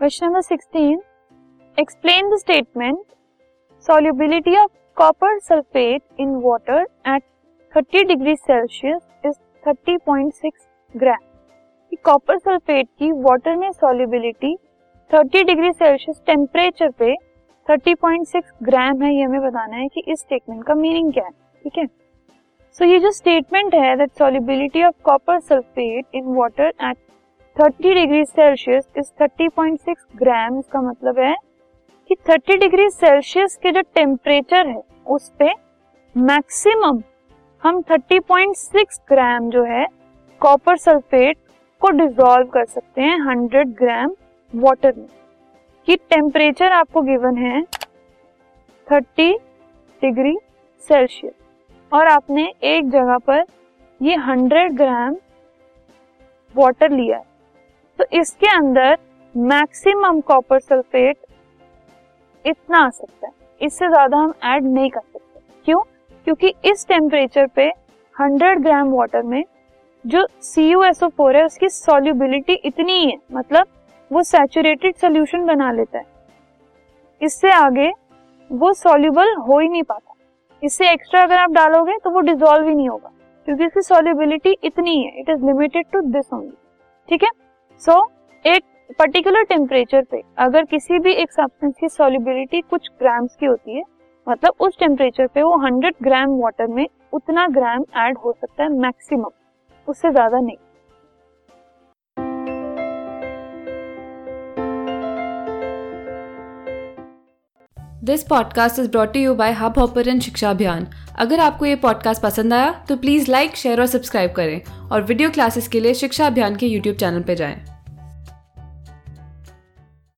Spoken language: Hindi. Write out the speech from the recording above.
Question number sixteen explain the statement solubility of copper sulfate in water at 30 degree Celsius is 30.6 gram कि कॉपर सल्फेट की वाटर में सॉल्युबिलिटी 30 डिग्री सेल्सियस टेम्परेचर पे 30.6 ग्राम है, ये हमें बताना है कि इस स्टेटमेंट का मीनिंग क्या है, ठीक है? सो ये जो स्टेटमेंट है that solubility of copper sulphate in water at 30 degree Celsius is 30.6 gram इसका मतलब है कि 30 डिग्री सेल्सियस के जो टेम्परेचर है, उस पे मैक्सिमम हम 30.6 ग्राम जो है कॉपर सल्फेट को डिजोल्व कर सकते हैं 100 ग्राम वाटर में। ये टेम्परेचर आपको गिवन है 30 डिग्री सेल्सियस। और आपने एक जगह पर ये 100 ग्राम वाटर लिया है। तो इसके अंदर मैक्सिमम कॉपर सल्फेट इतना आ सकता है। इससे ज़्यादा हम ऐड नहीं कर सकते। क्यों? क्योंकि इस टेम्परेचर पे 100 ग्राम वाटर में जो C U S O four है, उसकी सॉल्युबिलिटी इतनी ही है। मतलब वो सैचुरेटेड सोल्यूशन बना लेता है। इससे आगे वो सॉल्युबल हो ही नहीं पाता। इससे एक्स्ट्रा अगर आप डालोगे तो वो डिजोल्व ही नहीं होगा। क्योंकि इसकी सॉल्युबिलिटी इतनी है it is limited to this only ठीक है? सो so, एक पर्टिकुलर टेम्परेचर पे अगर किसी भी एक सब्सटेंस की सॉल्युबिलिटी कुछ ग्राम्स की होती है मतलब उस टेम्परेचर पे वो 100 ग्राम वाटर में उतना ग्राम ऐड हो सकता है मैक्सिमम उससे ज़्यादा नहीं this podcast is brought you by Hubhopper शिक्षा अभियान अगर आपको ये पॉडकास्ट पसंद आया तो प्लीज़ लाइक शेयर और सब्सक्राइब करें और वीडियो क्लासेस के लिए शिक्षा अभियान के यूट्यूब चैनल पर जाएँ।